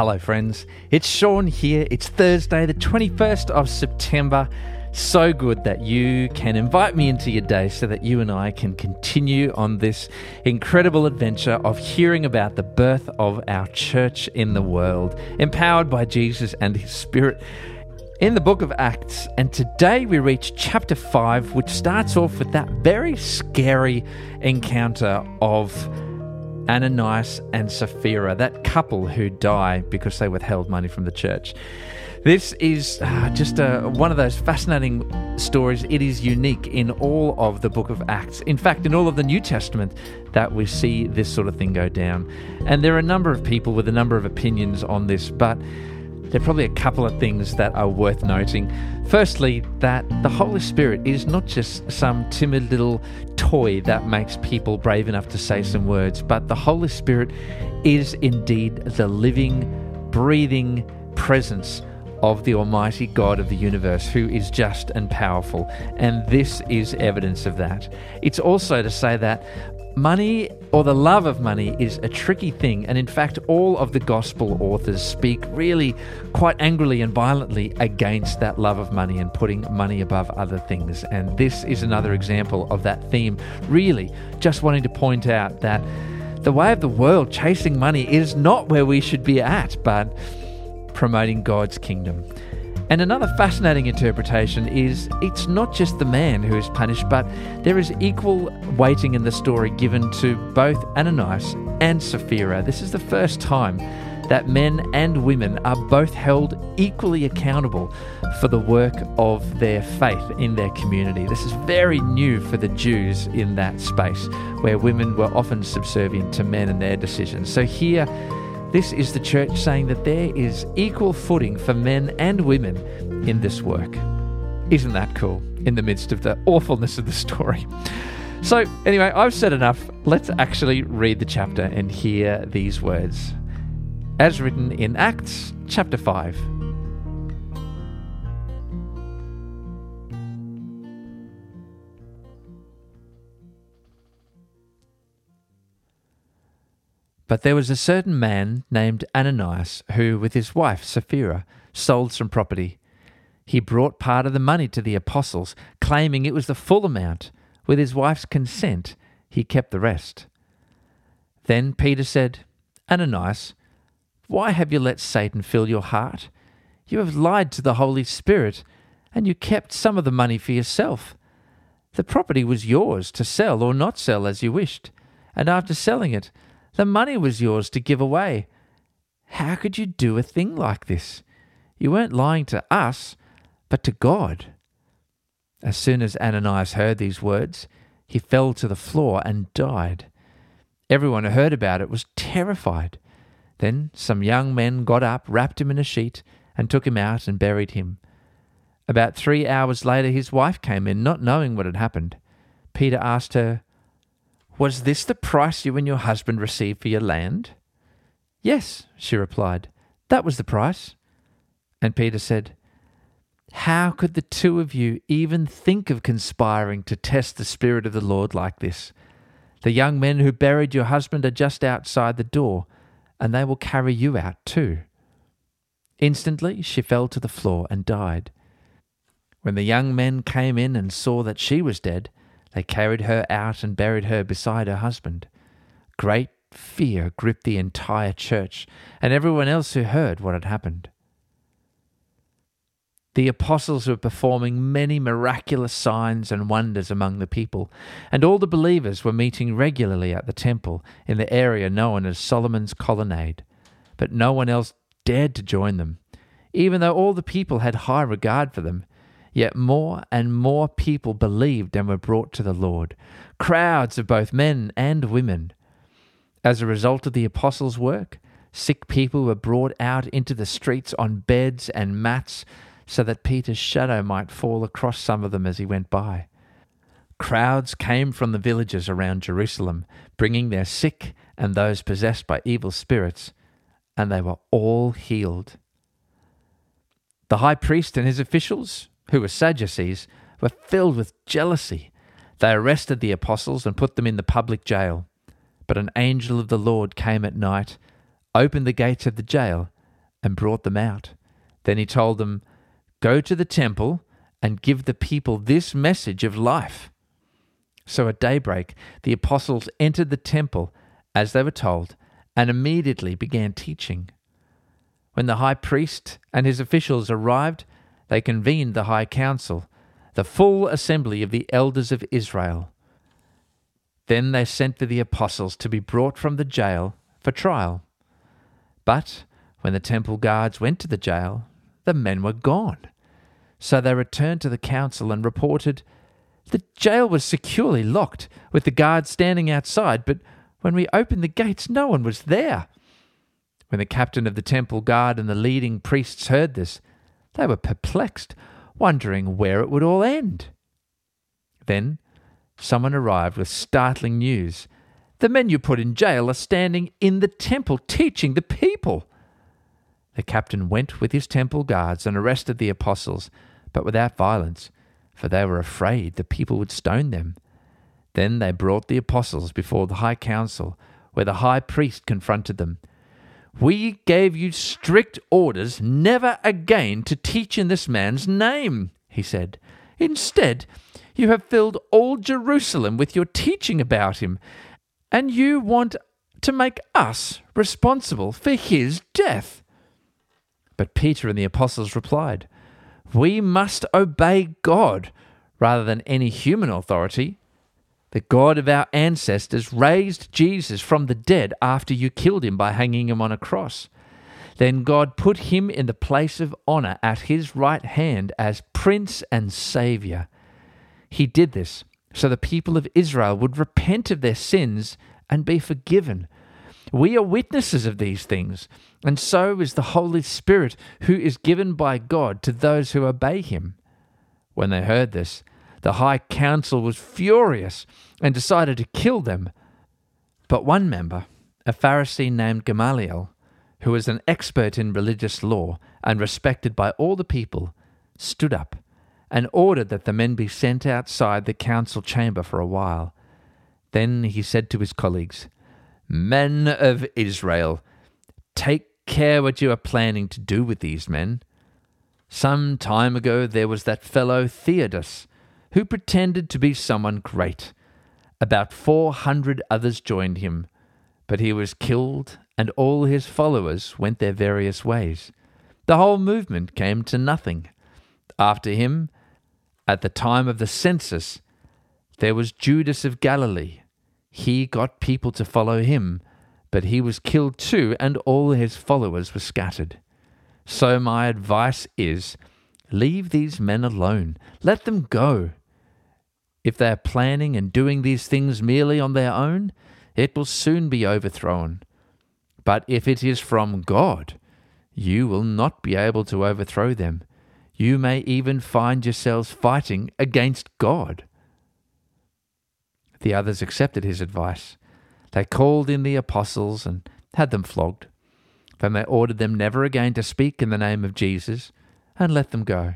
Hello, friends. It's Sean here. It's Thursday, the 21st of September. So good that you can invite me into your day so that you and I can continue on this incredible adventure of hearing about the birth of our church in the world, empowered by Jesus and His Spirit in the book of Acts. And today we reach chapter 5, which starts off with that very scary encounter of Ananias and Sapphira, that couple who die because they withheld money from the church. This is uh, just a, one of those fascinating stories. It is unique in all of the book of Acts. In fact, in all of the New Testament, that we see this sort of thing go down. And there are a number of people with a number of opinions on this, but there are probably a couple of things that are worth noting. Firstly, that the Holy Spirit is not just some timid little toy that makes people brave enough to say some words, but the Holy Spirit is indeed the living, breathing presence of the Almighty God of the universe, who is just and powerful. And this is evidence of that. It's also to say that Money or the love of money is a tricky thing, and in fact, all of the gospel authors speak really quite angrily and violently against that love of money and putting money above other things. And this is another example of that theme, really just wanting to point out that the way of the world chasing money is not where we should be at, but promoting God's kingdom. And another fascinating interpretation is it's not just the man who is punished, but there is equal weighting in the story given to both Ananias and Sapphira. This is the first time that men and women are both held equally accountable for the work of their faith in their community. This is very new for the Jews in that space, where women were often subservient to men and their decisions. So here, this is the church saying that there is equal footing for men and women in this work. Isn't that cool in the midst of the awfulness of the story? So, anyway, I've said enough. Let's actually read the chapter and hear these words. As written in Acts chapter 5. But there was a certain man named Ananias who, with his wife Sapphira, sold some property. He brought part of the money to the apostles, claiming it was the full amount. With his wife's consent, he kept the rest. Then Peter said, Ananias, why have you let Satan fill your heart? You have lied to the Holy Spirit, and you kept some of the money for yourself. The property was yours to sell or not sell as you wished, and after selling it, the money was yours to give away. How could you do a thing like this? You weren't lying to us, but to God. As soon as Ananias heard these words, he fell to the floor and died. Everyone who heard about it was terrified. Then some young men got up, wrapped him in a sheet, and took him out and buried him. About three hours later, his wife came in, not knowing what had happened. Peter asked her, was this the price you and your husband received for your land? Yes, she replied. That was the price. And Peter said, How could the two of you even think of conspiring to test the Spirit of the Lord like this? The young men who buried your husband are just outside the door, and they will carry you out too. Instantly she fell to the floor and died. When the young men came in and saw that she was dead, they carried her out and buried her beside her husband. Great fear gripped the entire church and everyone else who heard what had happened. The apostles were performing many miraculous signs and wonders among the people, and all the believers were meeting regularly at the temple in the area known as Solomon's Colonnade. But no one else dared to join them, even though all the people had high regard for them. Yet more and more people believed and were brought to the Lord, crowds of both men and women. As a result of the apostles' work, sick people were brought out into the streets on beds and mats so that Peter's shadow might fall across some of them as he went by. Crowds came from the villages around Jerusalem, bringing their sick and those possessed by evil spirits, and they were all healed. The high priest and his officials who were Sadducees, were filled with jealousy. They arrested the apostles and put them in the public jail. But an angel of the Lord came at night, opened the gates of the jail, and brought them out. Then he told them, Go to the temple and give the people this message of life. So at daybreak, the apostles entered the temple as they were told, and immediately began teaching. When the high priest and his officials arrived, they convened the high council, the full assembly of the elders of Israel. Then they sent for the apostles to be brought from the jail for trial. But when the temple guards went to the jail, the men were gone. So they returned to the council and reported, The jail was securely locked, with the guards standing outside, but when we opened the gates, no one was there. When the captain of the temple guard and the leading priests heard this, they were perplexed, wondering where it would all end. Then someone arrived with startling news. The men you put in jail are standing in the temple teaching the people. The captain went with his temple guards and arrested the apostles, but without violence, for they were afraid the people would stone them. Then they brought the apostles before the high council, where the high priest confronted them. We gave you strict orders never again to teach in this man's name, he said. Instead, you have filled all Jerusalem with your teaching about him, and you want to make us responsible for his death. But Peter and the apostles replied, We must obey God rather than any human authority. The God of our ancestors raised Jesus from the dead after you killed him by hanging him on a cross. Then God put him in the place of honor at his right hand as Prince and Savior. He did this so the people of Israel would repent of their sins and be forgiven. We are witnesses of these things, and so is the Holy Spirit, who is given by God to those who obey him. When they heard this, the high council was furious and decided to kill them. But one member, a Pharisee named Gamaliel, who was an expert in religious law and respected by all the people, stood up and ordered that the men be sent outside the council chamber for a while. Then he said to his colleagues, Men of Israel, take care what you are planning to do with these men. Some time ago there was that fellow Theudas who pretended to be someone great. About 400 others joined him, but he was killed and all his followers went their various ways. The whole movement came to nothing. After him, at the time of the census, there was Judas of Galilee. He got people to follow him, but he was killed too, and all his followers were scattered. So, my advice is leave these men alone. Let them go. If they are planning and doing these things merely on their own, it will soon be overthrown. But if it is from God, you will not be able to overthrow them. You may even find yourselves fighting against God. The others accepted his advice. They called in the apostles and had them flogged. Then they ordered them never again to speak in the name of Jesus and let them go.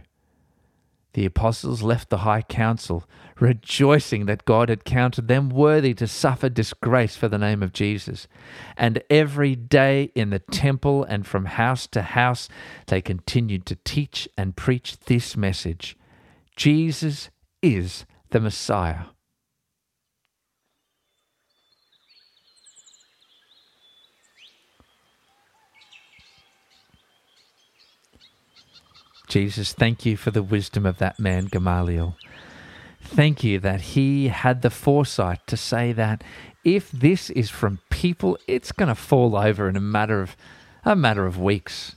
The apostles left the high council, rejoicing that God had counted them worthy to suffer disgrace for the name of Jesus. And every day in the temple and from house to house, they continued to teach and preach this message Jesus is the Messiah. Jesus, thank you for the wisdom of that man, Gamaliel. Thank you that he had the foresight to say that if this is from people, it's going to fall over in a matter of a matter of weeks.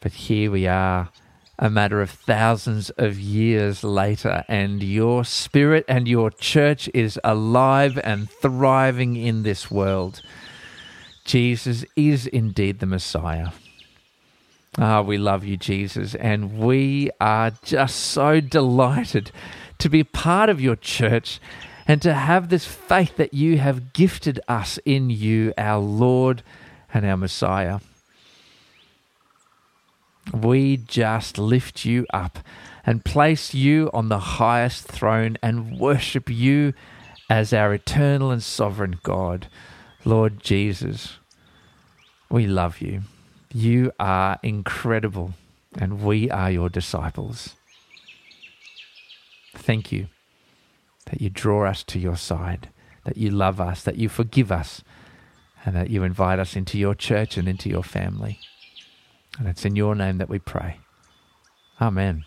But here we are, a matter of thousands of years later, and your spirit and your church is alive and thriving in this world. Jesus is indeed the Messiah. Ah, we love you, Jesus, and we are just so delighted to be part of your church and to have this faith that you have gifted us in you, our Lord and our Messiah. We just lift you up and place you on the highest throne and worship you as our eternal and sovereign God. Lord Jesus, we love you. You are incredible, and we are your disciples. Thank you that you draw us to your side, that you love us, that you forgive us, and that you invite us into your church and into your family. And it's in your name that we pray. Amen.